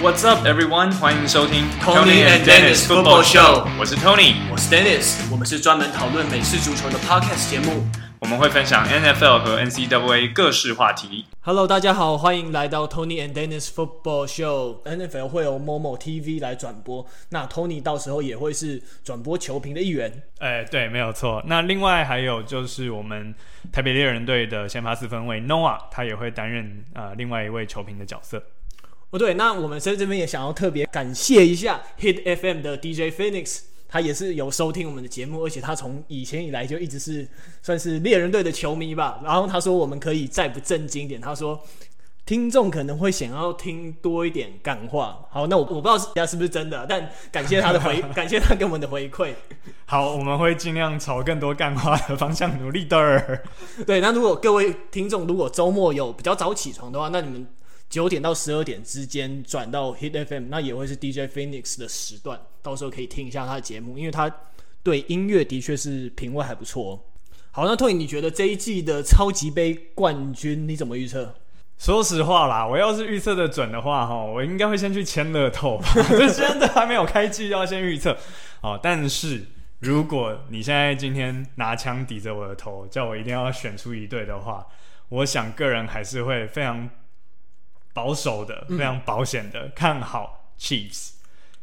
What's up, everyone？欢迎收听 Tony and Dennis Football Show。我是 Tony，我是 Dennis。我们是专门讨论美式足球的 Podcast 节目。我们会分享 NFL 和 NCAA 各式话题。Hello，大家好，欢迎来到 Tony and Dennis Football Show。NFL 会由 Momo TV 来转播，那 Tony 到时候也会是转播球评的一员。哎，对，没有错。那另外还有就是我们台北猎人队的先发四分卫 Noah，他也会担任呃另外一位球评的角色。哦，对，那我们在这边也想要特别感谢一下 Hit FM 的 DJ Phoenix，他也是有收听我们的节目，而且他从以前以来就一直是算是猎人队的球迷吧。然后他说我们可以再不正经一点，他说听众可能会想要听多一点干话。好，那我我不知道大家是不是真的，但感谢他的回，感谢他给我们的回馈。好，我们会尽量朝更多干话的方向努力的。对，那如果各位听众如果周末有比较早起床的话，那你们。九点到十二点之间转到 Hit FM，那也会是 DJ Phoenix 的时段，到时候可以听一下他的节目，因为他对音乐的确是品味还不错。好，那 Tony，你觉得这一季的超级杯冠军你怎么预测？说实话啦，我要是预测的准的话，哈，我应该会先去签乐透，吧。这现在还没有开季，要先预测。哦，但是如果你现在今天拿枪抵着我的头，叫我一定要选出一队的话，我想个人还是会非常。保守的，非常保险的、嗯、看好 Chiefs。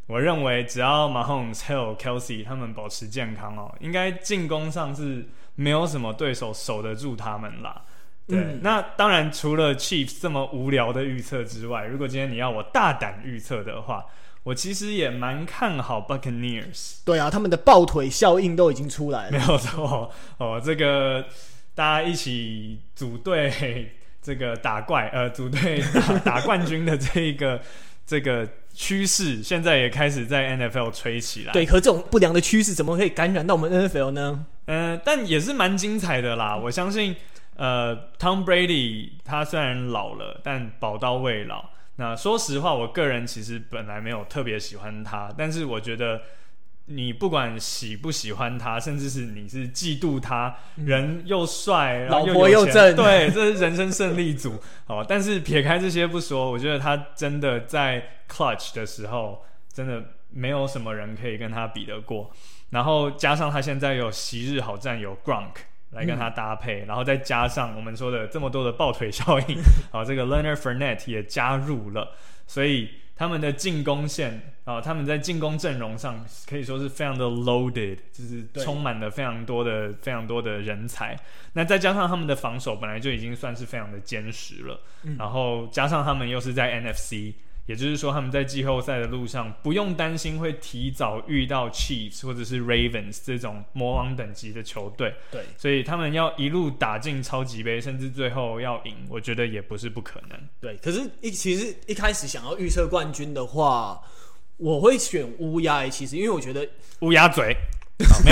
我认为只要 Mahomes、Hill、Kelsey 他们保持健康哦，应该进攻上是没有什么对手守得住他们啦。对，嗯、那当然除了 Chiefs 这么无聊的预测之外，如果今天你要我大胆预测的话，我其实也蛮看好 Buccaneers。对啊，他们的抱腿效应都已经出来了。没有错哦，这个大家一起组队。这个打怪呃组队打打冠军的这一个 这个趋势，现在也开始在 NFL 吹起来。对，可这种不良的趋势怎么可以感染到我们 NFL 呢？嗯、呃，但也是蛮精彩的啦。我相信，呃，Tom Brady 他虽然老了，但宝刀未老。那说实话，我个人其实本来没有特别喜欢他，但是我觉得。你不管喜不喜欢他，甚至是你是嫉妒他，嗯、人又帅，然后又，老婆又正，对，这是人生胜利组。好，但是撇开这些不说，我觉得他真的在 clutch 的时候，真的没有什么人可以跟他比得过。然后加上他现在有昔日好战友 Gronk 来跟他搭配，嗯、然后再加上我们说的这么多的抱腿效应，好，这个 Leonard Fournette 也加入了，所以。他们的进攻线啊、呃，他们在进攻阵容上可以说是非常的 loaded，就是充满了非常多的、非常多的人才。那再加上他们的防守本来就已经算是非常的坚实了，嗯、然后加上他们又是在 NFC。也就是说，他们在季后赛的路上不用担心会提早遇到 Chiefs 或者是 Ravens 这种魔王等级的球队。对，所以他们要一路打进超级杯，甚至最后要赢，我觉得也不是不可能。对，可是一其实一开始想要预测冠军的话，我会选乌鸦。其实因为我觉得乌鸦嘴，好 没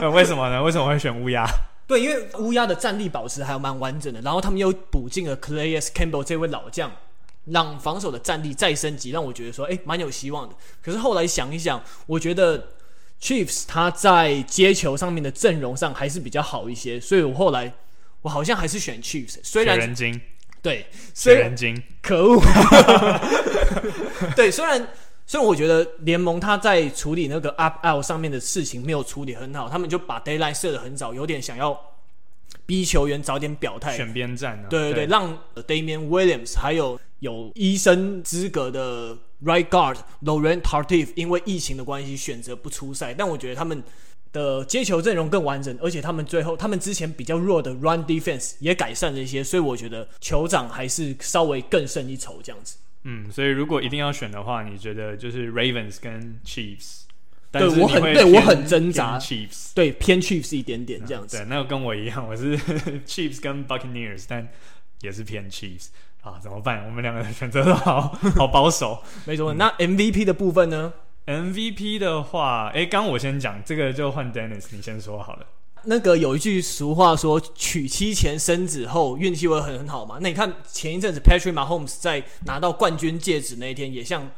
有？为什么呢？为什么会选乌鸦？对，因为乌鸦的战力保持还蛮完整的，然后他们又补进了 Calais Campbell 这位老将。让防守的战力再升级，让我觉得说，哎，蛮有希望的。可是后来想一想，我觉得 Chiefs 他在接球上面的阵容上还是比较好一些，所以我后来我好像还是选 Chiefs。虽然人精，对，虽然人精，可恶。对，虽然虽然我觉得联盟他在处理那个 up out 上面的事情没有处理很好，他们就把 daylight 设的很早，有点想要逼球员早点表态，选边站、啊。对对对，对让 Damian Williams 还有。有医生资格的 Right Guard Laurent Tardif 因为疫情的关系选择不出赛，但我觉得他们的接球阵容更完整，而且他们最后他们之前比较弱的 Run Defense 也改善了一些，所以我觉得酋长还是稍微更胜一筹这样子。嗯，所以如果一定要选的话，你觉得就是 Ravens 跟 Chiefs？对我很对我很挣扎，Chiefs 对偏 Chiefs 一点点这样子。嗯、对，那个跟我一样，我是 Chiefs 跟 Buccaneers，但也是偏 Chiefs。啊，怎么办？我们两个人选择都好好保守，没错。那 MVP 的部分呢？MVP 的话，哎，刚我先讲这个，就换 Dennis，你先说好了。那个有一句俗话说，娶妻前生子后，运气会很很好嘛。那你看前一阵子 Patrick Mahomes 在拿到冠军戒指那一天，也向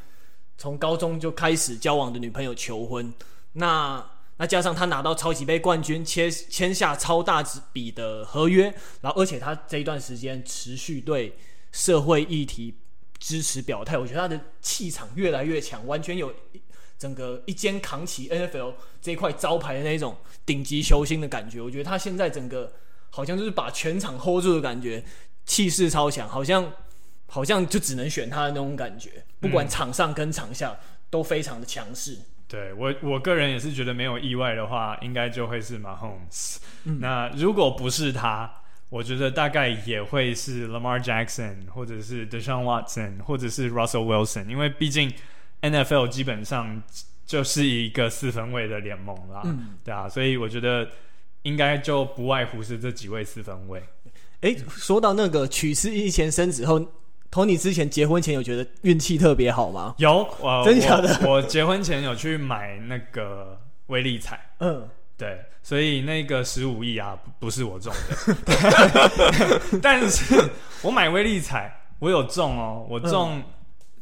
从高中就开始交往的女朋友求婚。那那加上他拿到超级杯冠军，签签下超大笔的合约，然后而且他这一段时间持续对。社会议题支持表态，我觉得他的气场越来越强，完全有整个一肩扛起 NFL 这块招牌的那种顶级球星的感觉。我觉得他现在整个好像就是把全场 hold 住的感觉，气势超强，好像好像就只能选他的那种感觉，不管场上跟场下都非常的强势。对我我个人也是觉得没有意外的话，应该就会是 Mahomes。嗯，那如果不是他。我觉得大概也会是 Lamar Jackson，或者是 Deshaun Watson，或者是 Russell Wilson，因为毕竟 NFL 基本上就是一个四分位的联盟啦，嗯、对啊，所以我觉得应该就不外乎是这几位四分位。哎，说到那个取之一前生子后，Tony 之前结婚前有觉得运气特别好吗？有，呃、真假的我？我结婚前有去买那个威力彩，嗯。对，所以那个十五亿啊，不是我中的，但是我买威力彩，我有中哦，我中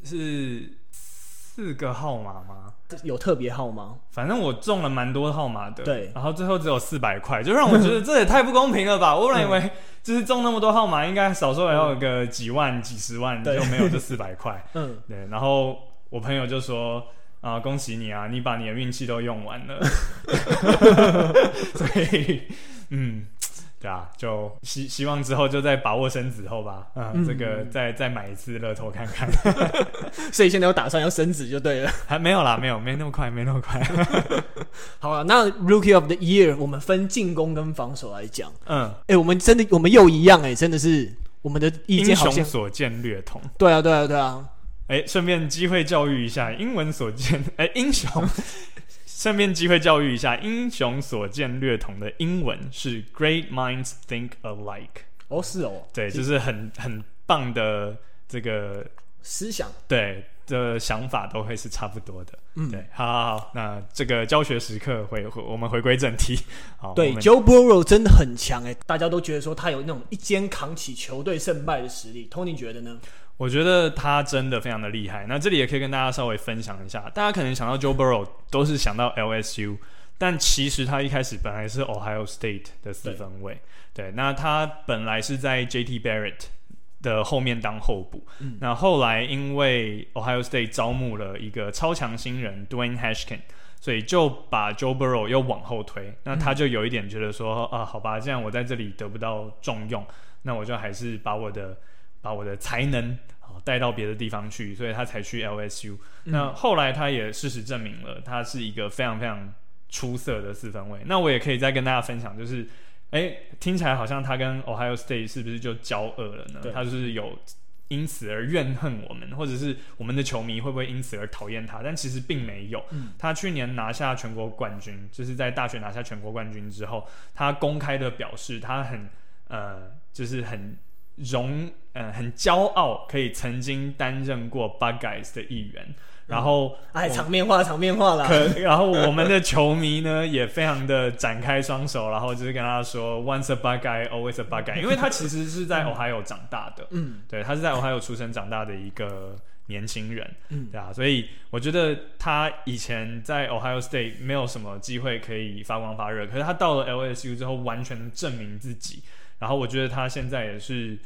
是四个号码吗？有特别号吗？反正我中了蛮多号码的，对，然后最后只有四百块，就让我觉得 这也太不公平了吧！我本来以为就是中那么多号码，应该少说也要有个几万、几十万，就没有这四百块。嗯，对，然后我朋友就说。啊，恭喜你啊！你把你的运气都用完了，所以，嗯，对啊，就希希望之后就再把握生子后吧。啊，嗯、这个再再买一次乐透看看。所以现在有打算要生子就对了。还 没有啦，没有，没那么快，没那么快。好了，那 Rookie of the Year 我们分进攻跟防守来讲。嗯，哎、欸，我们真的我们又一样哎、欸，真的是我们的意见好像英雄所见略同。对啊，对啊，对啊。哎，顺便机会教育一下，英文所见，哎，英雄。顺便机会教育一下，英雄所见略同的英文是 “Great minds think alike”。哦，是哦，对，就是很很棒的这个思想，对的想法都会是差不多的。嗯，对，好好好，那这个教学时刻回回，我们回归正题。好，对，Joe Burrow 真的很强哎，大家都觉得说他有那种一肩扛起球队胜败的实力。Tony 觉得呢？我觉得他真的非常的厉害。那这里也可以跟大家稍微分享一下，大家可能想到 Joe Burrow 都是想到 LSU，但其实他一开始本来是 Ohio State 的四分卫。对，对，那他本来是在 JT Barrett 的后面当候补。嗯、那后来因为 Ohio State 招募了一个超强新人 Dwayne Haskins，所以就把 Joe Burrow 又往后推。那他就有一点觉得说，嗯、啊，好吧，既然我在这里得不到重用，那我就还是把我的。把我的才能啊带到别的地方去，所以他才去 LSU。嗯、那后来他也事实证明了，他是一个非常非常出色的四分卫。那我也可以再跟大家分享，就是，哎、欸，听起来好像他跟 Ohio State 是不是就交恶了呢？他就是有因此而怨恨我们，或者是我们的球迷会不会因此而讨厌他？但其实并没有。嗯、他去年拿下全国冠军，就是在大学拿下全国冠军之后，他公开的表示，他很呃，就是很。荣，嗯，很骄傲，可以曾经担任过 Bug Guys 的一员。然后，哎，场面化，场面化啦。然后我们的球迷呢，也非常的展开双手，然后就是跟他说，Once a bug guy, always a bug guy，。因为他其实是在 Ohio 长大的，嗯，对，他是在 Ohio 出生长大的一个年轻人，嗯，对啊，所以我觉得他以前在 Ohio State 没有什么机会可以发光发热，可是他到了 LSU 之后，完全证明自己。然后我觉得他现在也是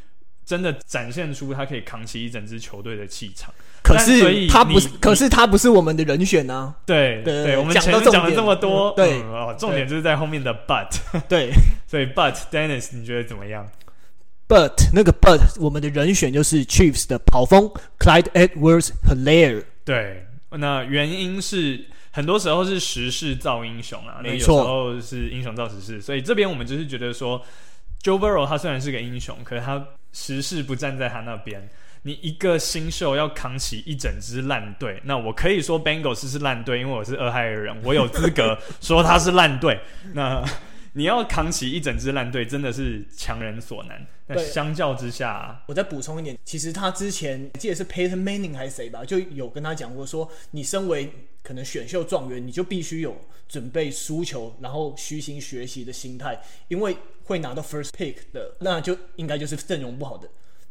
真的展现出他可以扛起一整支球队的气场。可是他不是，可是他不是我们的人选呢、啊。对对，我们前面讲了这么多，嗯、对、嗯、哦，重点就是在后面的 but。对，所以 but Dennis，你觉得怎么样？But 那个 but，我们的人选就是 Chiefs 的跑锋 Clyde Edwards-Helaire。对，那原因是很多时候是时势造英雄啊，没错，有时候是英雄造时势，所以这边我们就是觉得说。Joe Burrow 他虽然是个英雄，可是他时势不站在他那边。你一个新秀要扛起一整支烂队，那我可以说 Bengals 是烂队，因为我是俄亥俄人，我有资格说他是烂队。那你要扛起一整支烂队，真的是强人所难。那相较之下，啊，我再补充一点，其实他之前记得是 Peyton Manning 还是谁吧，就有跟他讲过说，你身为可能选秀状元，你就必须有准备输球，然后虚心学习的心态，因为。会拿到 first pick 的，那就应该就是阵容不好的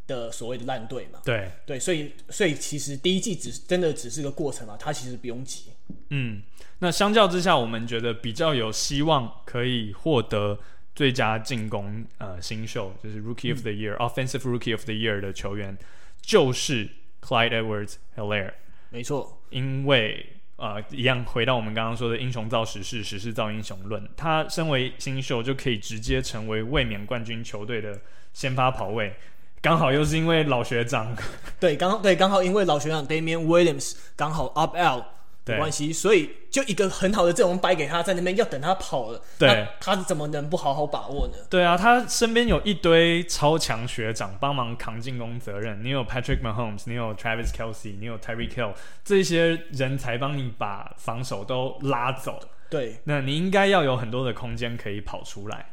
的所谓的烂队嘛。对对，所以所以其实第一季只真的只是个过程嘛，他其实不用急。嗯，那相较之下，我们觉得比较有希望可以获得最佳进攻呃新秀，就是 Rookie of the Year、嗯、Offensive Rookie of the Year 的球员，就是 Clyde Edwards-Helaire。没错，因为啊、呃，一样回到我们刚刚说的“英雄造时势，时势造英雄论”。他身为新秀，就可以直接成为卫冕冠军球队的先发跑位，刚好又是因为老学长，对，刚好对，刚好因为老学长 Damian Williams 刚好 opt out。没关系，所以就一个很好的阵容摆给他，在那边要等他跑了，对，他怎么能不好好把握呢？对啊，他身边有一堆超强学长帮忙扛进攻责任，你有 Patrick Mahomes，你有 Travis Kelsey，你有 Terry Kill 这些人才帮你把防守都拉走。对，那你应该要有很多的空间可以跑出来，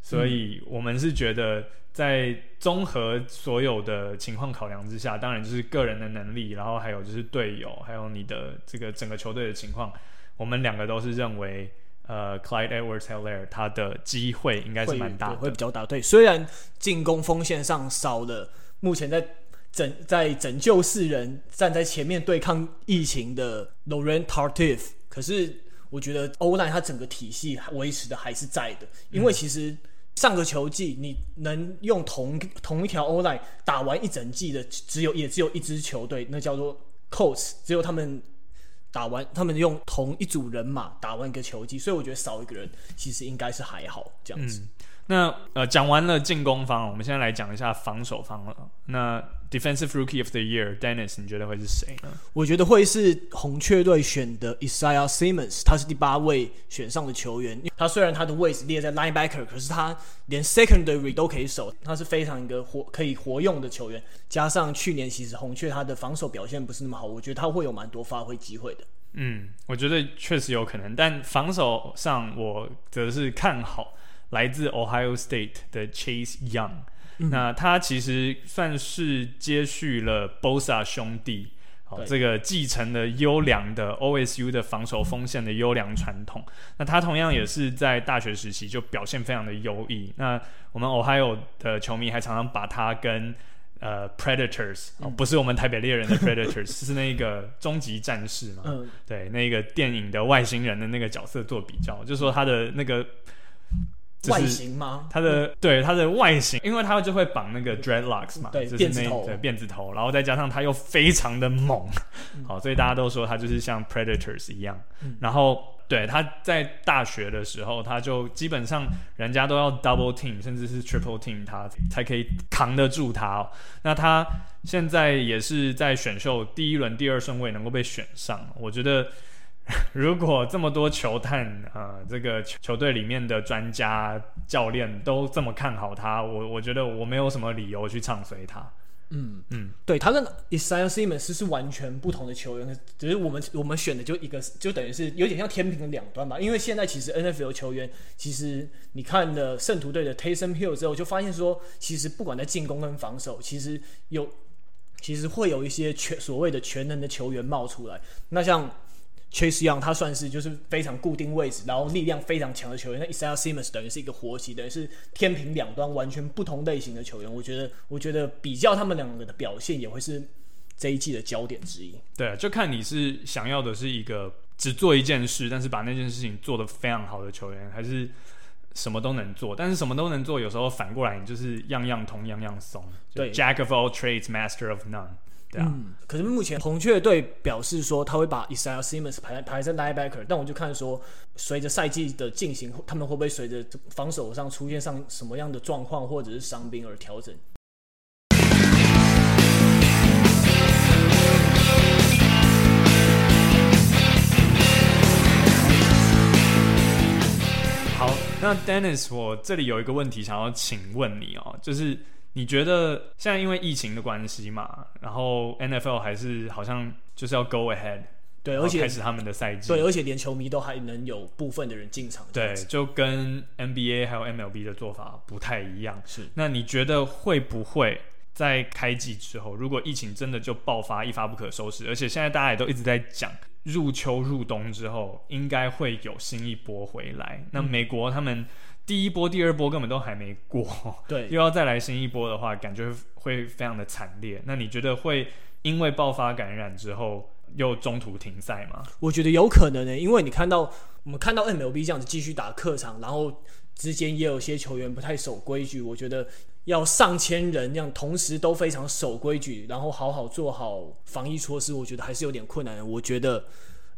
所以我们是觉得。在综合所有的情况考量之下，当然就是个人的能力，然后还有就是队友，还有你的这个整个球队的情况。我们两个都是认为，呃，Clyde Edwards-Helaire 他的机会应该是蛮大的，会，会比较大。对，虽然进攻锋线上少了，目前在拯在拯救世人站在前面对抗疫情的 Laurent Tartif，可是我觉得 O-line 他整个体系维持的还是在的，因为其实。上个球季你能用同同一条 O-line 打完一整季的，只有也只有一支球队，那叫做 Coats，只有他们打完，他们用同一组人马打完一个球季，所以我觉得少一个人其实应该是还好这样子。那呃，讲完了进攻方，我们现在来讲一下防守方了。那 Defensive Rookie of the Year，Dennis，你觉得会是谁呢？我觉得会是红雀队选的 Isaiah Simmons，他是第八位选上的球员。他虽然他的位置列在 Linebacker，可是他连 Secondary 都可以守，他是非常一个活可以活用的球员。加上去年其实红雀他的防守表现不是那么好，我觉得他会有蛮多发挥机会的。嗯，我觉得确实有可能，但防守上我则是看好。来自 Ohio State 的 Chase Young，、嗯、那他其实算是接续了 Bosa 兄弟，好，这个继承了优良的 OSU 的防守锋线的优良传统。那他同样也是在大学时期就表现非常的优异。那我们 Ohio 的球迷还常常把他跟呃 Predators，、嗯、不是我们台北猎人的 Predators，是那个终极战士嘛？嗯，对，那个电影的外星人的那个角色做比较，就是说他的那个。外形吗？他的、嗯、对他的外形，因为他就会绑那个 dreadlocks 嘛，对，就是那辫子头，辫子头，然后再加上他又非常的猛，嗯、好，所以大家都说他就是像 predators 一样。嗯、然后对他在大学的时候，他就基本上人家都要 double team，甚至是 triple team 他才可以扛得住他哦。那他现在也是在选秀第一轮第二顺位能够被选上，我觉得。如果这么多球探啊、呃，这个球队里面的专家教练都这么看好他，我我觉得我没有什么理由去唱衰他。嗯嗯，对，他跟 Isaiah Simmons 是完全不同的球员，只是我们我们选的就一个，就等于是有点像天平的两端吧。因为现在其实 NFL 球员，其实你看了圣徒队的 Taysom Hill 之后，就发现说，其实不管在进攻跟防守，其实有其实会有一些全所谓的全能的球员冒出来。那像 Chase Young 他算是就是非常固定位置，然后力量非常强的球员。那 Isaiah Simmons 等于是一个活棋，等于是天平两端完全不同类型的球员。我觉得，我觉得比较他们两个的表现也会是这一季的焦点之一。对，就看你是想要的是一个只做一件事，但是把那件事情做得非常好的球员，还是什么都能做，但是什么都能做，有时候反过来你就是样样通，样样松。对，Jack of all trades, master of none。对啊，嗯，可是目前红雀队表示说他会把 Isaiah Simmons 排排在 linebacker，但我就看说随着赛季的进行，他们会不会随着防守上出现上什么样的状况或者是伤兵而调整？好，那 Dennis，我这里有一个问题想要请问你哦，就是。你觉得现在因为疫情的关系嘛，然后 NFL 还是好像就是要 go ahead，对，而且开始他们的赛季，对，而且连球迷都还能有部分的人进场，对，就跟 NBA 还有 MLB 的做法不太一样。是，那你觉得会不会在开季之后，如果疫情真的就爆发一发不可收拾，而且现在大家也都一直在讲入秋入冬之后应该会有新一波回来，那美国他们。第一波、第二波根本都还没过，对，又要再来新一波的话，感觉会非常的惨烈。那你觉得会因为爆发感染之后又中途停赛吗？我觉得有可能呢、欸，因为你看到我们看到 MLB 这样子继续打客场，然后之间也有些球员不太守规矩，我觉得要上千人这样同时都非常守规矩，然后好好做好防疫措施，我觉得还是有点困难的。我觉得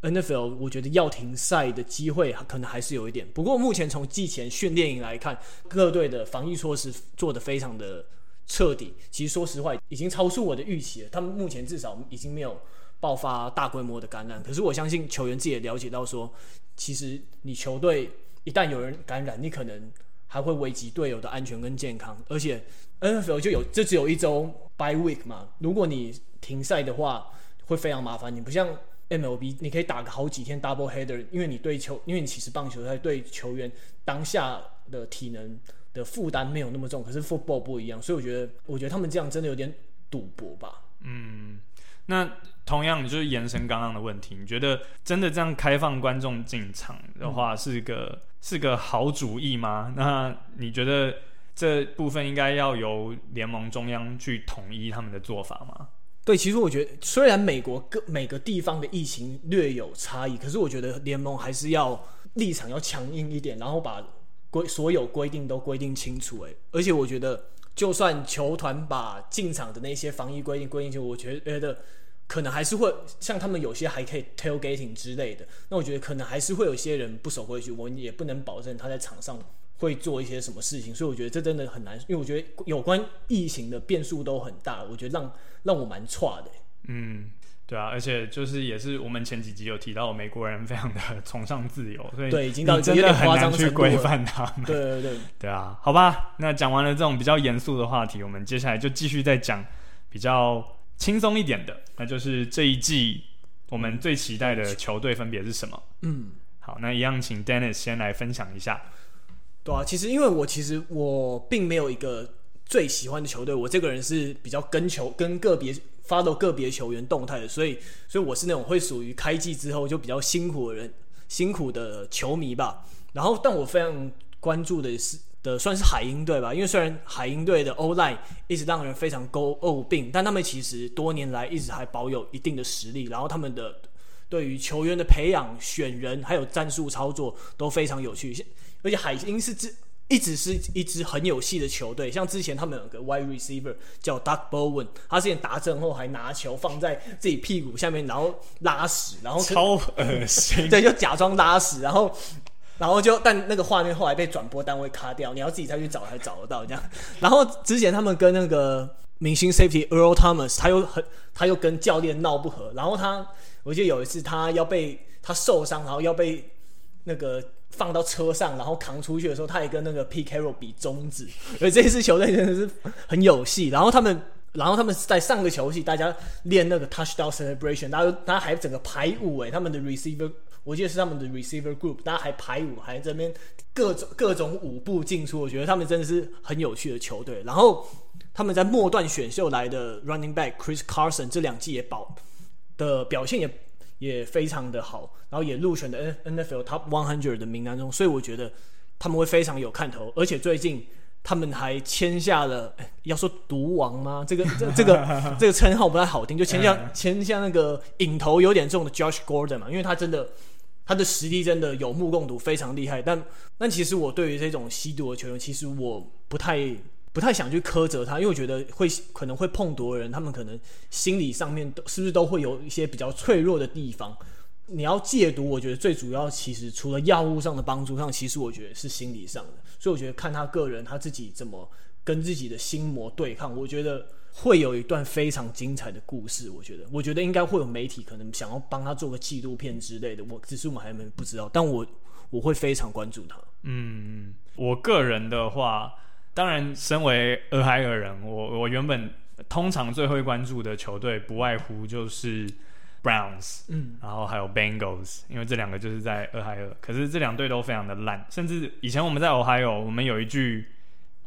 NFL 我觉得要停赛的机会可能还是有一点。不过目前从季前训练营来看，各队的防疫措施做得非常的彻底。其实说实话，已经超出我的预期了。他们目前至少已经没有爆发大规模的感染。可是我相信球员自己也了解到说，其实你球队一旦有人感染，你可能还会危及队友的安全跟健康。而且 NFL 就有这只有一周 by week 嘛，如果你停赛的话，会非常麻烦。你不像 MLB，你可以打个好几天 double header，因为你对球，因为你其实棒球赛对球员当下的体能的负担没有那么重，可是 football 不一样，所以我觉得，我觉得他们这样真的有点赌博吧。嗯，那同样你就是延伸刚刚的问题，你觉得真的这样开放观众进场的话，是个、是个好主意吗？那你觉得这部分应该要由联盟中央去统一他们的做法吗？对，其实我觉得，虽然美国各每个地方的疫情略有差异，可是我觉得联盟还是要立场要强硬一点，然后把规所有规定都规定清楚。哎，而且我觉得，就算球团把进场的那些防疫规定规定清楚，我觉得可能还是会像他们有些还可以 tailgating 之类的。那我觉得可能还是会有些人不守规矩，我也不能保证他在场上会做一些什么事情。所以我觉得这真的很难，因为我觉得有关疫情的变数都很大。我觉得让让我蛮差的，嗯，对啊，而且就是也是我们前几集有提到，美国人非常的崇尚自由，所以对，已经到真的很难去规范他们，对对对，对啊，好吧，那讲完了这种比较严肃的话题，我们接下来就继续再讲比较轻松一点的，那就是这一季我们最期待的球队分别是什么？嗯，好，那一样请 Dennis 先来分享一下。对啊，其实因为我其实我并没有一个。最喜欢的球队，我这个人是比较跟球跟个别 follow 个别球员动态的，所以所以我是那种会属于开季之后就比较辛苦的人，辛苦的球迷吧。然后，但我非常关注的是的算是海鹰队吧，因为虽然海鹰队的 O-line 一直让人非常诟诟病，但他们其实多年来一直还保有一定的实力，然后他们的对于球员的培养、选人还有战术操作都非常有趣，而且海鹰是只一直是一支很有戏的球队，像之前他们有个 wide receiver 叫 Doug Bowen，他之前打阵后还拿球放在自己屁股下面，然后拉屎，然后超恶心。对，就假装拉屎，然后然后就但那个画面后来被转播单位卡掉，你要自己再去找才找得到这样。然后之前他们跟那个明星 safety Earl Thomas，他又很他又跟教练闹不和，然后他我记得有一次他要被他受伤，然后要被那个。放到车上，然后扛出去的时候，他也跟那个 P Carroll 比中指。所以这一支球队真的是很有戏。然后他们，然后他们在上个球季，大家练那个 Touchdown Celebration，大家大家还整个排舞诶，他们的 Receiver，我记得是他们的 Receiver Group，大家还排舞，还这边各种各种舞步进出。我觉得他们真的是很有趣的球队。然后他们在末段选秀来的 Running Back Chris Carson 这两季也保的表现也。也非常的好，然后也入选的 N NFL Top 100的名单中，所以我觉得他们会非常有看头。而且最近他们还签下了，要说毒王吗？这个这这个 这个称号不太好听，就签下签下那个影头有点重的 Josh Gordon 嘛，因为他真的他的实力真的有目共睹，非常厉害。但但其实我对于这种吸毒的球员，其实我不太。不太想去苛责他，因为我觉得会可能会碰毒的人，他们可能心理上面都是不是都会有一些比较脆弱的地方。你要戒毒，我觉得最主要其实除了药物上的帮助上，其实我觉得是心理上的。所以我觉得看他个人他自己怎么跟自己的心魔对抗，我觉得会有一段非常精彩的故事。我觉得，我觉得应该会有媒体可能想要帮他做个纪录片之类的，我只是我们还没不知道，但我我会非常关注他。嗯，我个人的话。当然，身为俄亥俄人，我我原本通常最会关注的球队不外乎就是 Browns，嗯，然后还有 Bengals，因为这两个就是在俄亥俄。可是这两队都非常的烂，甚至以前我们在 Ohio，我们有一句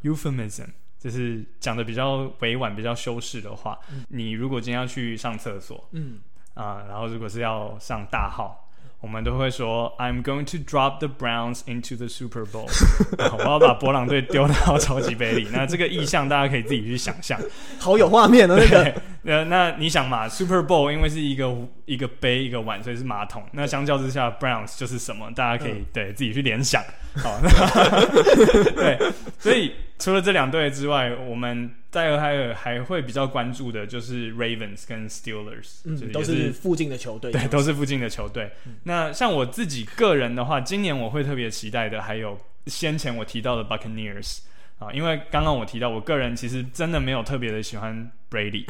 euphemism，就是讲的比较委婉、比较修饰的话。嗯、你如果今天要去上厕所，嗯，啊、呃，然后如果是要上大号。我们都会说，I'm going to drop the Browns into the Super Bowl。我要把博朗队丢到超级杯里。那这个意象大家可以自己去想象，好有画面的那个。呃，那你想嘛，Super Bowl 因为是一个一个杯一个碗，所以是马桶。那相较之下，Browns 就是什么？大家可以、嗯、对自己去联想。好，对，所以除了这两队之外，我们在俄亥俄还会比较关注的就是 Ravens 跟 Steelers，嗯，是都是附近的球队。对，都是附近的球队。嗯、那像我自己个人的话，今年我会特别期待的还有先前我提到的 Buccaneers。啊，因为刚刚我提到，我个人其实真的没有特别的喜欢 Brady，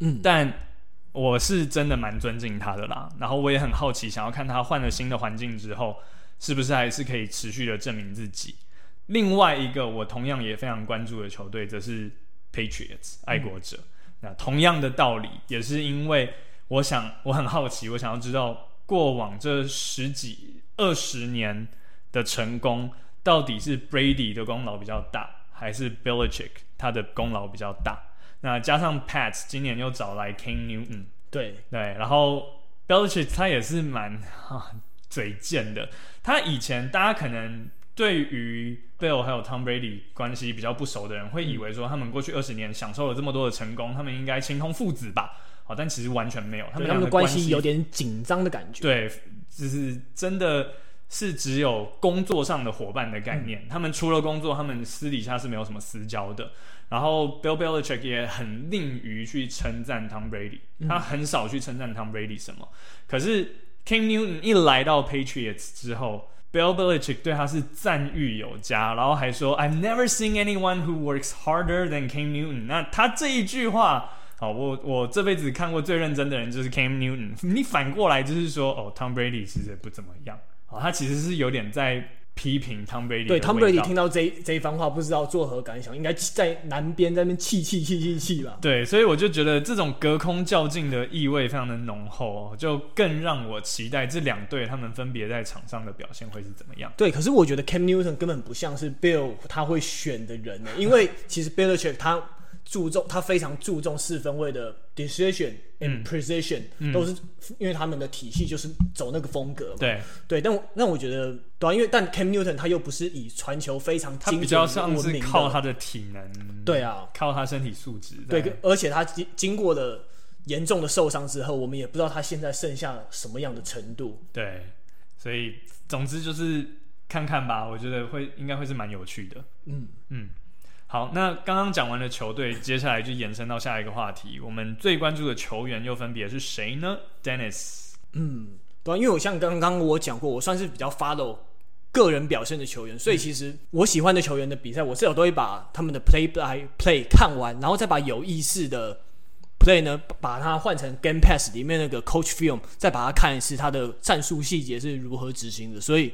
嗯，但我是真的蛮尊敬他的啦。然后我也很好奇，想要看他换了新的环境之后，是不是还是可以持续的证明自己。另外一个我同样也非常关注的球队，则是 Patriots 爱国者。嗯、那同样的道理，也是因为我想我很好奇，我想要知道过往这十几二十年的成功。到底是 Brady 的功劳比较大，还是 Belichick 他的功劳比较大？那加上 Pats 今年又找来 King Newton，对对，然后 Belichick 他也是蛮哈嘴贱的。他以前大家可能对于 Bill 还有 Tom Brady 关系比较不熟的人，会以为说他们过去二十年享受了这么多的成功，他们应该情同父子吧？好，但其实完全没有，他们他们的关系有点紧张的感觉。对，就是真的。是只有工作上的伙伴的概念，嗯、他们除了工作，他们私底下是没有什么私交的。然后 Bill Belichick 也很吝于去称赞 Tom Brady，他很少去称赞 Tom Brady 什么。可是 King Newton 一来到 Patriots 之后，Bill Belichick 对他是赞誉有加，然后还说 I've never seen anyone who works harder than Cam Newton。那他这一句话，好，我我这辈子看过最认真的人就是 Cam Newton。你反过来就是说，哦，Tom Brady 其实不怎么样。哦，他其实是有点在批评 Tom Brady。对，Tom Brady 听到这这一番话，不知道作何感想，应该在南边在那边气气气气气吧。对，所以我就觉得这种隔空较劲的意味非常的浓厚，就更让我期待这两队他们分别在场上的表现会是怎么样。对，可是我觉得 Cam Newton 根本不像是 Bill 他会选的人呢，因为其实 Belichick 他。注重他非常注重四分位的 decision and precision，、嗯、都是因为他们的体系就是走那个风格嘛。对对，但我那我觉得对啊，因为但 Cam Newton 他又不是以传球非常精准，他比较像是靠他的体能。对啊，靠他身体素质。对，而且他经经过了严重的受伤之后，我们也不知道他现在剩下什么样的程度。对，所以总之就是看看吧，我觉得会应该会是蛮有趣的。嗯嗯。好，那刚刚讲完了球队，接下来就延伸到下一个话题。我们最关注的球员又分别是谁呢？Dennis，嗯，对，因为我像刚刚我讲过，我算是比较 follow 个人表现的球员，所以其实我喜欢的球员的比赛，我至少都会把他们的 play by play 看完，然后再把有意识的 play 呢，把它换成 Game Pass 里面那个 Coach Film，再把它看一次，它的战术细节是如何执行的，所以。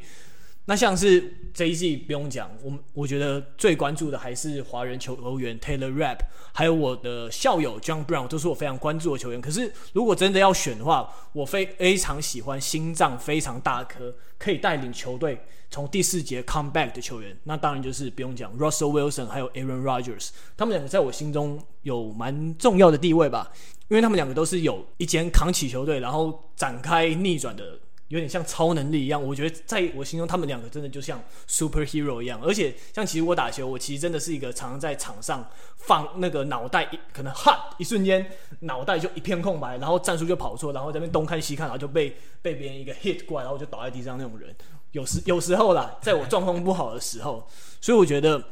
那像是这一季不用讲，我们我觉得最关注的还是华人球员 Taylor Rapp，还有我的校友 John Brown，都是我非常关注的球员。可是如果真的要选的话，我非非常喜欢心脏非常大颗，可以带领球队从第四节 come back 的球员。那当然就是不用讲 Russell Wilson，还有 Aaron Rodgers，他们两个在我心中有蛮重要的地位吧，因为他们两个都是有一肩扛起球队，然后展开逆转的。有点像超能力一样，我觉得在我心中，他们两个真的就像 superhero 一样。而且，像其实我打球，我其实真的是一个常常在场上放那个脑袋一可能哈一瞬间脑袋就一片空白，然后战术就跑错，然后在那边东看西看，然后就被被别人一个 hit 过来，然后就倒在地上那种人。有时有时候啦，在我状况不好的时候，所以我觉得。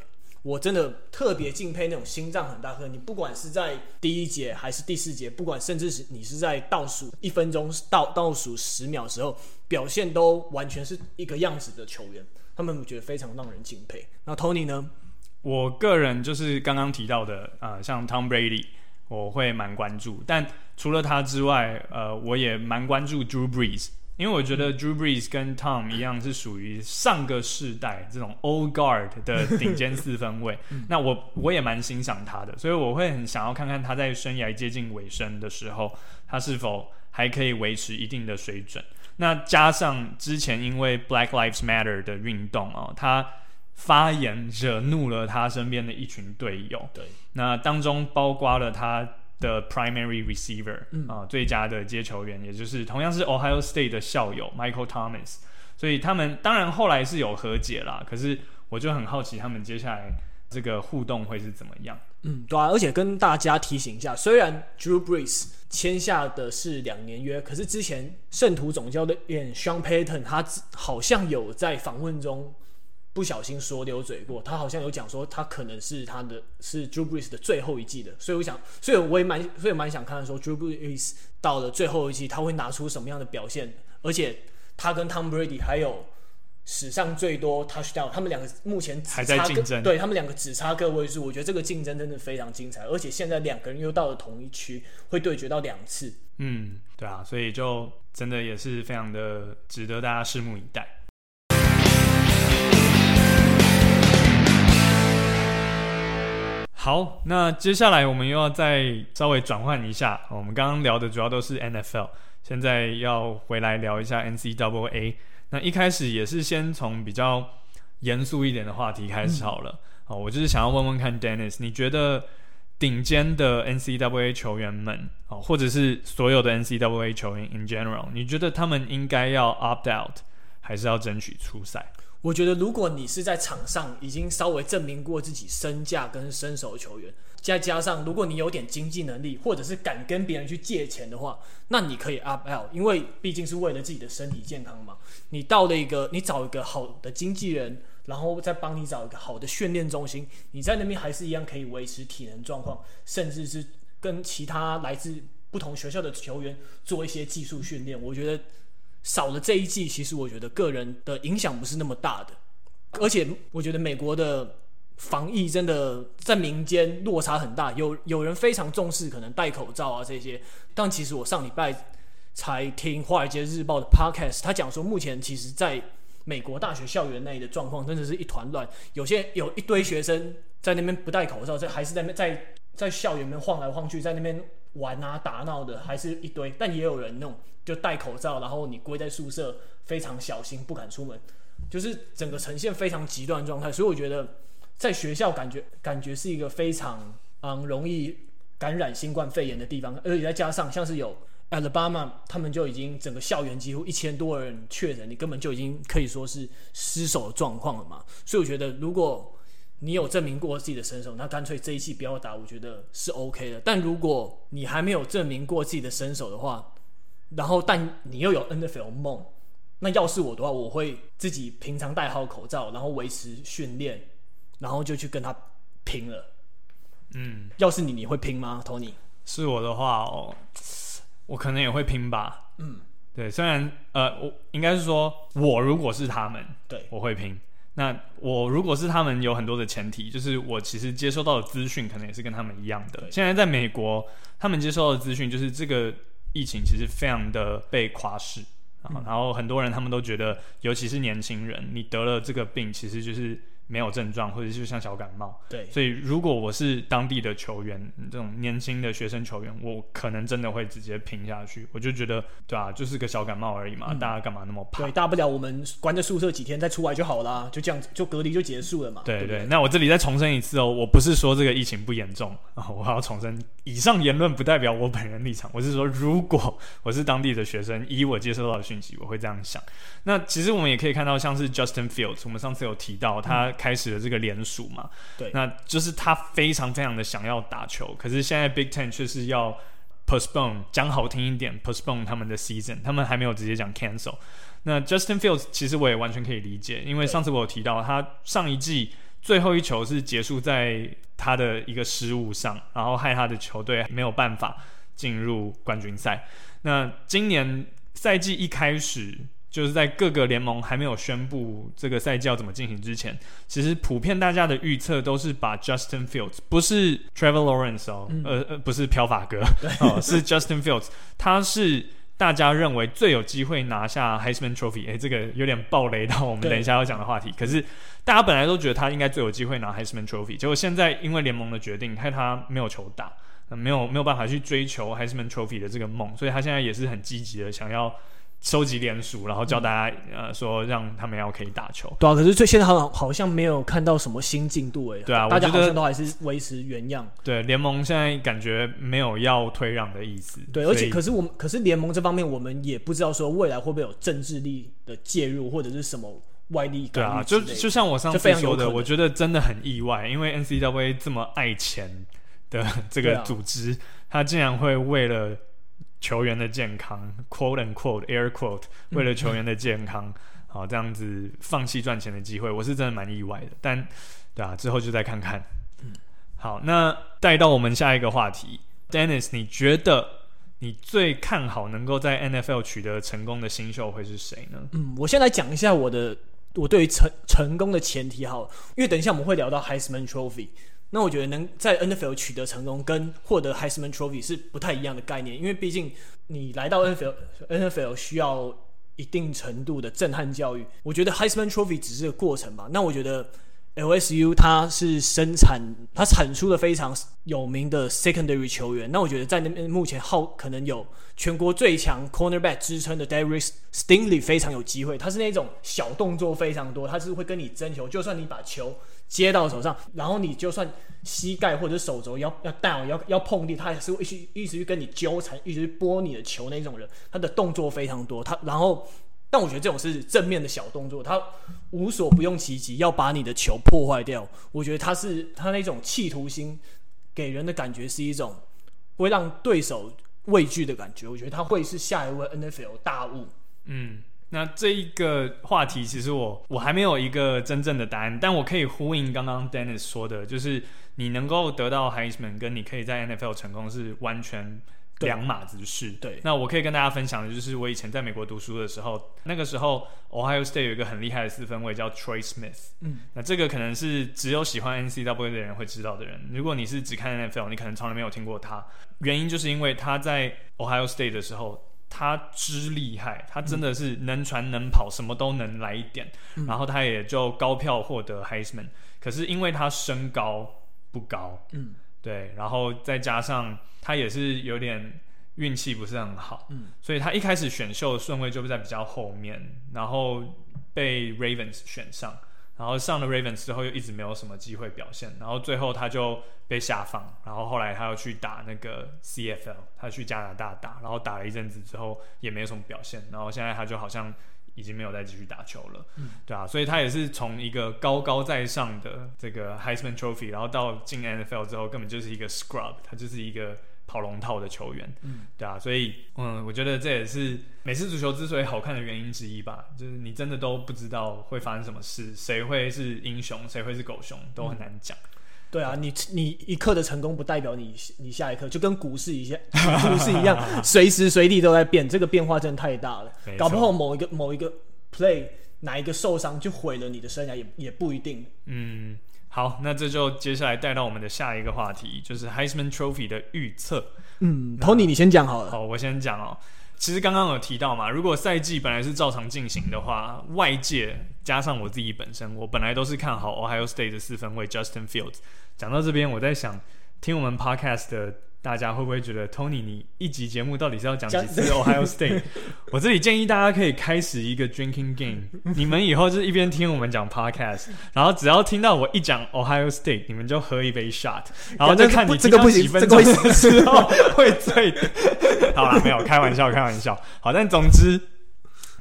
我真的特别敬佩那种心脏很大颗，你不管是在第一节还是第四节，不管甚至是你是在倒数一分钟倒倒数十秒的时候，表现都完全是一个样子的球员，他们我觉得非常让人敬佩。那 Tony 呢？我个人就是刚刚提到的啊、呃，像 Tom Brady，我会蛮关注，但除了他之外，呃，我也蛮关注 Drew Brees。因为我觉得 Drew Brees 跟 Tom 一样是属于上个世代这种 Old Guard 的顶尖四分卫，那我我也蛮欣赏他的，所以我会很想要看看他在生涯接近尾声的时候，他是否还可以维持一定的水准。那加上之前因为 Black Lives Matter 的运动哦，他发言惹怒了他身边的一群队友，对，那当中包括了他。的 primary receiver 啊，最佳的接球员，也就是同样是 Ohio State 的校友 Michael Thomas，所以他们当然后来是有和解啦，可是我就很好奇他们接下来这个互动会是怎么样。嗯，对啊，而且跟大家提醒一下，虽然 Drew Brees 签下的是两年约，可是之前圣徒总教练 Sean Payton 他好像有在访问中不小心说溜嘴过，他好像有讲说他可能是他的是 Drew Brees 的最后一季的，所以我想，所以我也蛮，所以蛮想看说 Drew Brees 到了最后一季他会拿出什么样的表现，而且他跟 Tom Brady 还有。史上最多 touchdown，他们两个目前还在竞争，对他们两个只差个位数，我觉得这个竞争真的非常精彩，而且现在两个人又到了同一区，会对决到两次。嗯，对啊，所以就真的也是非常的值得大家拭目以待。好，那接下来我们又要再稍微转换一下，我们刚刚聊的主要都是 NFL，现在要回来聊一下 NCAA。那一开始也是先从比较严肃一点的话题开始好了。好、嗯，我就是想要问问看，Dennis，你觉得顶尖的 NCAA 球员们，哦，或者是所有的 NCAA 球员 in general，你觉得他们应该要 opt out，还是要争取出赛？我觉得，如果你是在场上已经稍微证明过自己身价跟身手的球员，再加上如果你有点经济能力，或者是敢跟别人去借钱的话，那你可以 opt out，因为毕竟是为了自己的身体健康嘛。你到了一个，你找一个好的经纪人，然后再帮你找一个好的训练中心，你在那边还是一样可以维持体能状况，甚至是跟其他来自不同学校的球员做一些技术训练。我觉得。少了这一季，其实我觉得个人的影响不是那么大的，而且我觉得美国的防疫真的在民间落差很大，有有人非常重视可能戴口罩啊这些，但其实我上礼拜才听《华尔街日报》的 Podcast，他讲说目前其实在美国大学校园内的状况真的是一团乱，有些有一堆学生在那边不戴口罩，在还是在那在在校园里面晃来晃去，在那边玩啊打闹的，还是一堆，但也有人那种。就戴口罩，然后你归在宿舍，非常小心，不敢出门，就是整个呈现非常极端状态。所以我觉得，在学校感觉感觉是一个非常嗯容易感染新冠肺炎的地方，而且再加上像是有 Alabama，他们就已经整个校园几乎一千多人确诊，你根本就已经可以说是失手状况了嘛。所以我觉得，如果你有证明过自己的身手，那干脆这一季不要打，我觉得是 OK 的。但如果你还没有证明过自己的身手的话，然后，但你又有 NFL 梦，那要是我的话，我会自己平常戴好口罩，然后维持训练，然后就去跟他拼了。嗯，要是你，你会拼吗，Tony？是我的话哦，我可能也会拼吧。嗯，对，虽然呃，我应该是说，我如果是他们，对，我会拼。那我如果是他们，有很多的前提，就是我其实接收到的资讯可能也是跟他们一样的。现在在美国，他们接收到的资讯就是这个。疫情其实非常的被夸视，然后很多人他们都觉得，尤其是年轻人，你得了这个病，其实就是。没有症状，或者就像小感冒。对，所以如果我是当地的球员，这种年轻的学生球员，我可能真的会直接拼下去。我就觉得，对啊，就是个小感冒而已嘛，嗯、大家干嘛那么怕？对，大不了我们关在宿舍几天再出来就好啦，就这样子，就隔离就结束了嘛。对对，对，对，那我这里再重申一次哦，我不是说这个疫情不严重啊，我还要重申，以上言论不代表我本人立场。我是说，如果我是当地的学生，以我接收到的讯息，我会这样想。那其实我们也可以看到，像是 Justin Fields，我们上次有提到他开始了这个联。署嘛，对，那就是他非常非常的想要打球，可是现在 Big Ten 却是要 postpone，讲好听一点，postpone 他们的 season，他们还没有直接讲 cancel。那 Justin Fields 其实我也完全可以理解，因为上次我有提到，他上一季最后一球是结束在他的一个失误上，然后害他的球队没有办法进入冠军赛。那今年赛季一开始。就是在各个联盟还没有宣布这个赛季要怎么进行之前，其实普遍大家的预测都是把 Justin Fields 不是 Trevor Lawrence 哦，嗯、呃呃不是飘发哥哦，是 Justin Fields，他是大家认为最有机会拿下 Heisman Trophy。诶，这个有点暴雷到我们等一下要讲的话题。可是大家本来都觉得他应该最有机会拿 Heisman Trophy，结果现在因为联盟的决定，害他没有球打，没有没有办法去追求 Heisman Trophy 的这个梦，所以他现在也是很积极的想要。收集连署，然后叫大家、嗯、呃说让他们要可以打球。对啊，可是最现在好像好像没有看到什么新进度诶。对啊，大家好像都还是维持原样。对，联盟现在感觉没有要退让的意思。对，而且可是我们可是联盟这方面我们也不知道说未来会不会有政治力的介入或者是什么外力。对啊，就就像我上次说的，我觉得真的很意外，因为 N C W A 这么爱钱的这个组织，啊、他竟然会为了球员的健康，quote and quote air quote，为了球员的健康，嗯、好这样子放弃赚钱的机会，我是真的蛮意外的。但对啊，之后就再看看。嗯、好，那带到我们下一个话题，Dennis，你觉得？你最看好能够在 NFL 取得成功的新秀会是谁呢？嗯，我先来讲一下我的我对于成成功的前提好了，因为等一下我们会聊到 Heisman Trophy，那我觉得能在 NFL 取得成功跟获得 Heisman Trophy 是不太一样的概念，因为毕竟你来到 NFL，NFL 需要一定程度的震撼教育，我觉得 Heisman Trophy 只是个过程吧。那我觉得。LSU 它是生产，它产出了非常有名的 secondary 球员。那我觉得在那边目前号可能有全国最强 cornerback 支撑的 Darius Stingley 非常有机会。他是那种小动作非常多，他是会跟你争球，就算你把球接到手上，然后你就算膝盖或者手肘要要带要要碰地，他也是会一直一直去跟你纠缠，一直去拨你的球那种人。他的动作非常多，他然后。但我觉得这种是正面的小动作，他无所不用其极，要把你的球破坏掉。我觉得他是他那种企图心，给人的感觉是一种会让对手畏惧的感觉。我觉得他会是下一位 NFL 大物。嗯，那这一个话题其实我我还没有一个真正的答案，但我可以呼应刚刚 Dennis 说的，就是你能够得到 Heisman，跟你可以在 NFL 成功是完全。两码子事。对，那我可以跟大家分享的就是，我以前在美国读书的时候，那个时候 Ohio State 有一个很厉害的四分卫叫 Troy Smith。嗯，那这个可能是只有喜欢 NCAA 的人会知道的人。如果你是只看 NFL，你可能从来没有听过他。原因就是因为他在 Ohio State 的时候，他之厉害，他真的是能传能跑，什么都能来一点。嗯，然后他也就高票获得 Heisman。可是因为他身高不高，嗯。对，然后再加上他也是有点运气不是很好，嗯，所以他一开始选秀的顺位就在比较后面，然后被 Ravens 选上，然后上了 Ravens 之后又一直没有什么机会表现，然后最后他就被下放，然后后来他又去打那个 CFL，他去加拿大打，然后打了一阵子之后也没有什么表现，然后现在他就好像。已经没有再继续打球了，嗯，对啊，所以他也是从一个高高在上的这个 Heisman Trophy，然后到进 NFL 之后，根本就是一个 scrub，他就是一个跑龙套的球员，嗯，对啊，所以嗯，我觉得这也是美式足球之所以好看的原因之一吧，就是你真的都不知道会发生什么事，谁会是英雄，谁会是狗熊，都很难讲。嗯对啊，你你一刻的成功不代表你你下一刻就跟股市一样，股市一样，随时随地都在变，这个变化真的太大了。搞不好某一个某一个 play 哪一个受伤就毁了你的生涯，也也不一定。嗯，好，那这就接下来带到我们的下一个话题，就是 Heisman Trophy 的预测。嗯，Tony 你先讲好了。好，我先讲哦。其实刚刚有提到嘛，如果赛季本来是照常进行的话，外界加上我自己本身，我本来都是看好 Ohio State 的四分卫 Justin Fields。讲到这边，我在想，听我们 Podcast 的大家会不会觉得 Tony 你一集节目到底是要讲几次 Ohio State？我这里建议大家可以开始一个 drinking game，你们以后就是一边听我们讲 Podcast，然后只要听到我一讲 Ohio State，你们就喝一杯 shot，然后就看你这个不几分钟之后会醉。好啦，没有开玩笑，开玩笑。好，但总之。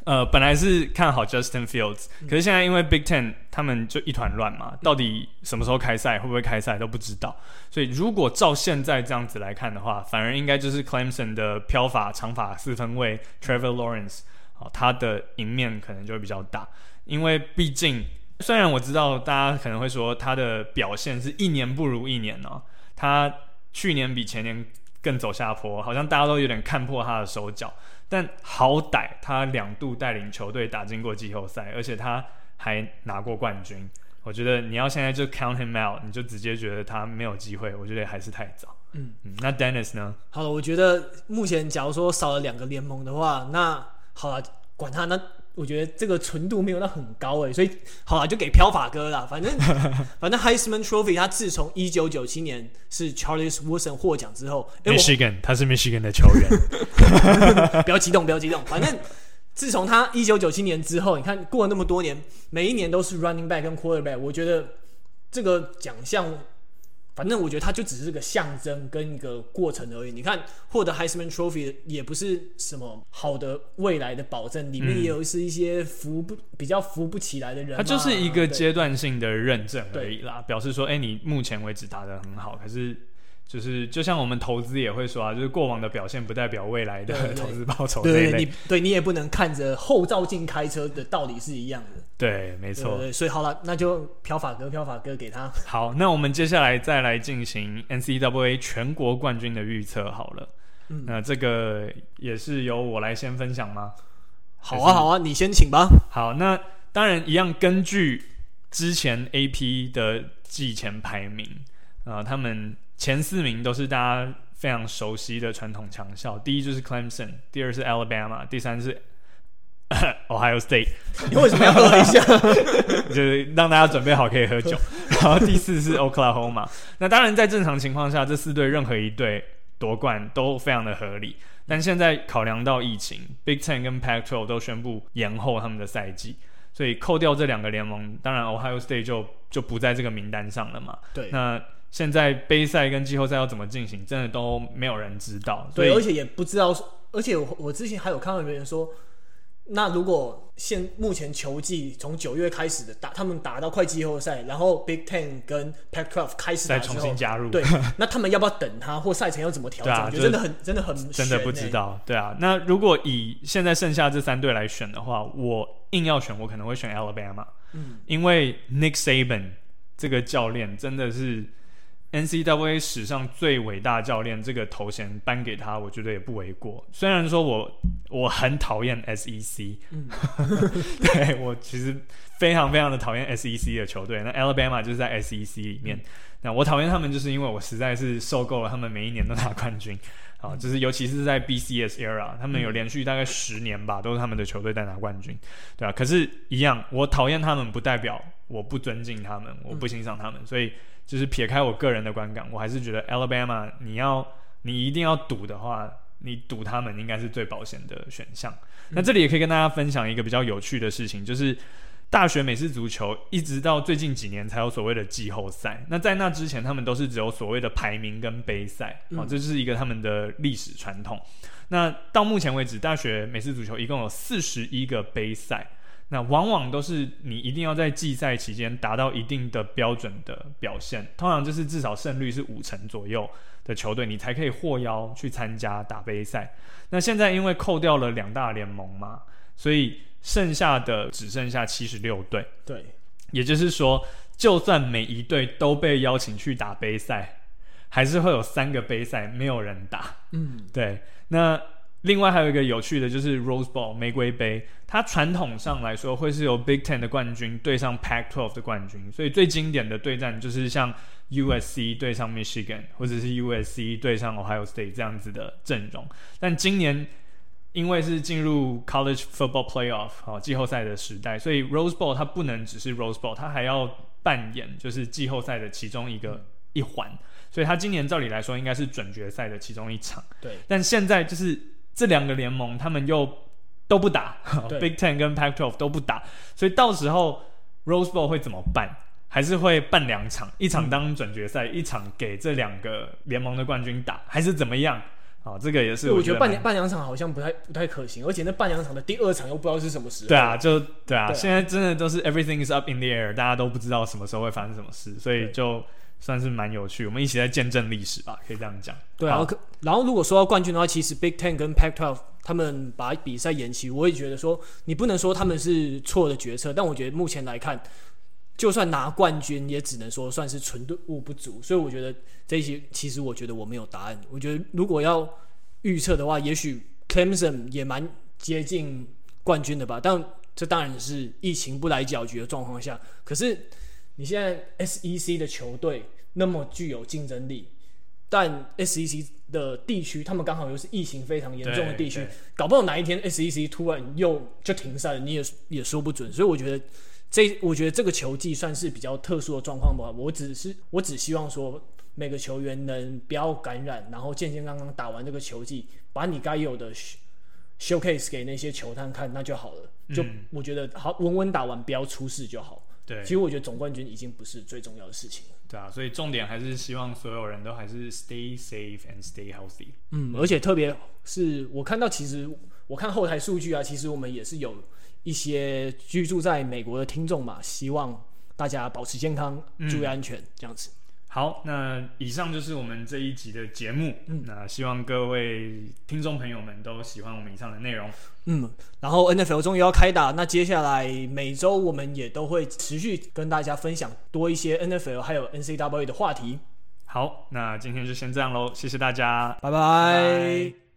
呃，本来是看好 Justin Fields，可是现在因为 Big Ten 他们就一团乱嘛，到底什么时候开赛，会不会开赛都不知道。所以如果照现在这样子来看的话，反而应该就是 Clemson 的飘法长法四分卫 Trevor Lawrence，好，他的赢面可能就会比较大。因为毕竟，虽然我知道大家可能会说他的表现是一年不如一年哦，他去年比前年更走下坡，好像大家都有点看破他的手脚。但好歹他两度带领球队打进过季后赛，而且他还拿过冠军。我觉得你要现在就 count him out，你就直接觉得他没有机会，我觉得还是太早。嗯嗯，那 Dennis 呢？好了，我觉得目前假如说少了两个联盟的话，那好了，管他那。我觉得这个纯度没有到很高诶，所以好了，就给飘法哥啦。反正 反正 Heisman Trophy 他自从一九九七年是 Charles Woodson 获奖之后，Michigan 他是 Michigan 的球员，不要激动，不要激动。反正自从他一九九七年之后，你看过了那么多年，每一年都是 Running Back 跟 Quarterback，我觉得这个奖项反正我觉得它就只是个象征跟一个过程而已。你看，获得 Heisman Trophy 也不是什么好的未来的保证，里面也有是一些扶不比较扶不起来的人。它就是一个阶段性的认证而已啦，表示说，哎、欸，你目前为止打得很好，可是。就是就像我们投资也会说啊，就是过往的表现不代表未来的投资报酬。对，对，你对你也不能看着后照镜开车的道理是一样的。对，没错。对，所以好了，那就飘法哥，飘法哥给他。好，那我们接下来再来进行 NCAA 全国冠军的预测好了。嗯，那这个也是由我来先分享吗？好啊，好啊，你先请吧。好，那当然一样，根据之前 AP 的季前排名啊、呃，他们。前四名都是大家非常熟悉的传统强校，第一就是 Clemson，第二是 Alabama，第三是 Ohio State。你为什么要喝一下？就是让大家准备好可以喝酒。然后第四是 Oklahoma。那当然，在正常情况下，这四队任何一队夺冠都非常的合理。但现在考量到疫情，Big Ten 跟 Pac-12 都宣布延后他们的赛季，所以扣掉这两个联盟，当然 Ohio State 就就不在这个名单上了嘛。对，那。现在杯赛跟季后赛要怎么进行，真的都没有人知道。对，而且也不知道。而且我我之前还有看到有人说，那如果现目前球季从九月开始的打，他们打到快季后赛，然后 Big Ten 跟 Pac-12 开始再重新加入，对，那他们要不要等他，或赛程要怎么调整？啊、就真的很真的很真的不知道。对啊，那如果以现在剩下这三队来选的话，我硬要选，我可能会选 Alabama。嗯，因为 Nick Saban 这个教练真的是。NCAA 史上最伟大教练这个头衔颁给他，我觉得也不为过。虽然说我我很讨厌 SEC，嗯、对我其实非常非常的讨厌 SEC 的球队。那 Alabama 就是在 SEC 里面，嗯、那我讨厌他们就是因为我实在是受够了他们每一年都拿冠军。啊，就是尤其是在 BCS era，他们有连续大概十年吧，都是他们的球队在拿冠军，对啊，可是，一样，我讨厌他们不代表我不尊敬他们，我不欣赏他们，所以。就是撇开我个人的观感，我还是觉得 Alabama，你要你一定要赌的话，你赌他们应该是最保险的选项。嗯、那这里也可以跟大家分享一个比较有趣的事情，就是大学美式足球一直到最近几年才有所谓的季后赛。那在那之前，他们都是只有所谓的排名跟杯赛，啊、嗯，这是一个他们的历史传统。那到目前为止，大学美式足球一共有四十一个杯赛。那往往都是你一定要在季赛期间达到一定的标准的表现，通常就是至少胜率是五成左右的球队，你才可以获邀去参加打杯赛。那现在因为扣掉了两大联盟嘛，所以剩下的只剩下七十六队。对，也就是说，就算每一队都被邀请去打杯赛，还是会有三个杯赛没有人打。嗯，对，那。另外还有一个有趣的就是 Rose Bowl 玫瑰杯，它传统上来说会是由 Big Ten 的冠军对上 Pac-12 的冠军，所以最经典的对战就是像 USC 对上 Michigan，或者是 USC 对上 Ohio State 这样子的阵容。但今年因为是进入 College Football Playoff 好季后赛的时代，所以 Rose Bowl 它不能只是 Rose Bowl，它还要扮演就是季后赛的其中一个一环，所以它今年照理来说应该是准决赛的其中一场。对，但现在就是。这两个联盟他们又都不打，Big Ten 跟 Pac-12 都不打，所以到时候 Rose Bowl 会怎么办？还是会办两场，一场当准决赛，嗯、一场给这两个联盟的冠军打，还是怎么样？啊，这个也是我觉得，我觉得办办两场好像不太不太可行，而且那办两场的第二场又不知道是什么时候。对啊，就对啊，对啊，现在真的都是 Everything is up in the air，大家都不知道什么时候会发生什么事，所以就。算是蛮有趣，我们一起在见证历史吧，可以这样讲。对啊，然后如果说到冠军的话，其实 Big Ten 跟 Pac-12 他们把比赛延期，我也觉得说你不能说他们是错的决策，但我觉得目前来看，就算拿冠军，也只能说算是纯度物不足。所以我觉得这些其实我觉得我没有答案。我觉得如果要预测的话，也许 Clemson 也蛮接近冠军的吧，但这当然是疫情不来搅局的状况下，可是。你现在 SEC 的球队那么具有竞争力，但 SEC 的地区他们刚好又是疫情非常严重的地区，搞不好哪一天 SEC 突然又就停赛了，你也也说不准。所以我觉得这我觉得这个球季算是比较特殊的状况吧。我只是我只希望说每个球员能不要感染，然后健健康康打完这个球季，把你该有的 showcase 给那些球探看，那就好了。就我觉得好稳稳打完，不要出事就好。对，其实我觉得总冠军已经不是最重要的事情了。对啊，所以重点还是希望所有人都还是 stay safe and stay healthy。嗯，而且特别是我看到，其实我看后台数据啊，其实我们也是有一些居住在美国的听众嘛，希望大家保持健康，注意安全，嗯、这样子。好，那以上就是我们这一集的节目。嗯，那希望各位听众朋友们都喜欢我们以上的内容。嗯，然后 NFL 终于要开打，那接下来每周我们也都会持续跟大家分享多一些 NFL 还有 NCWA 的话题。好，那今天就先这样喽，谢谢大家，拜拜。拜拜。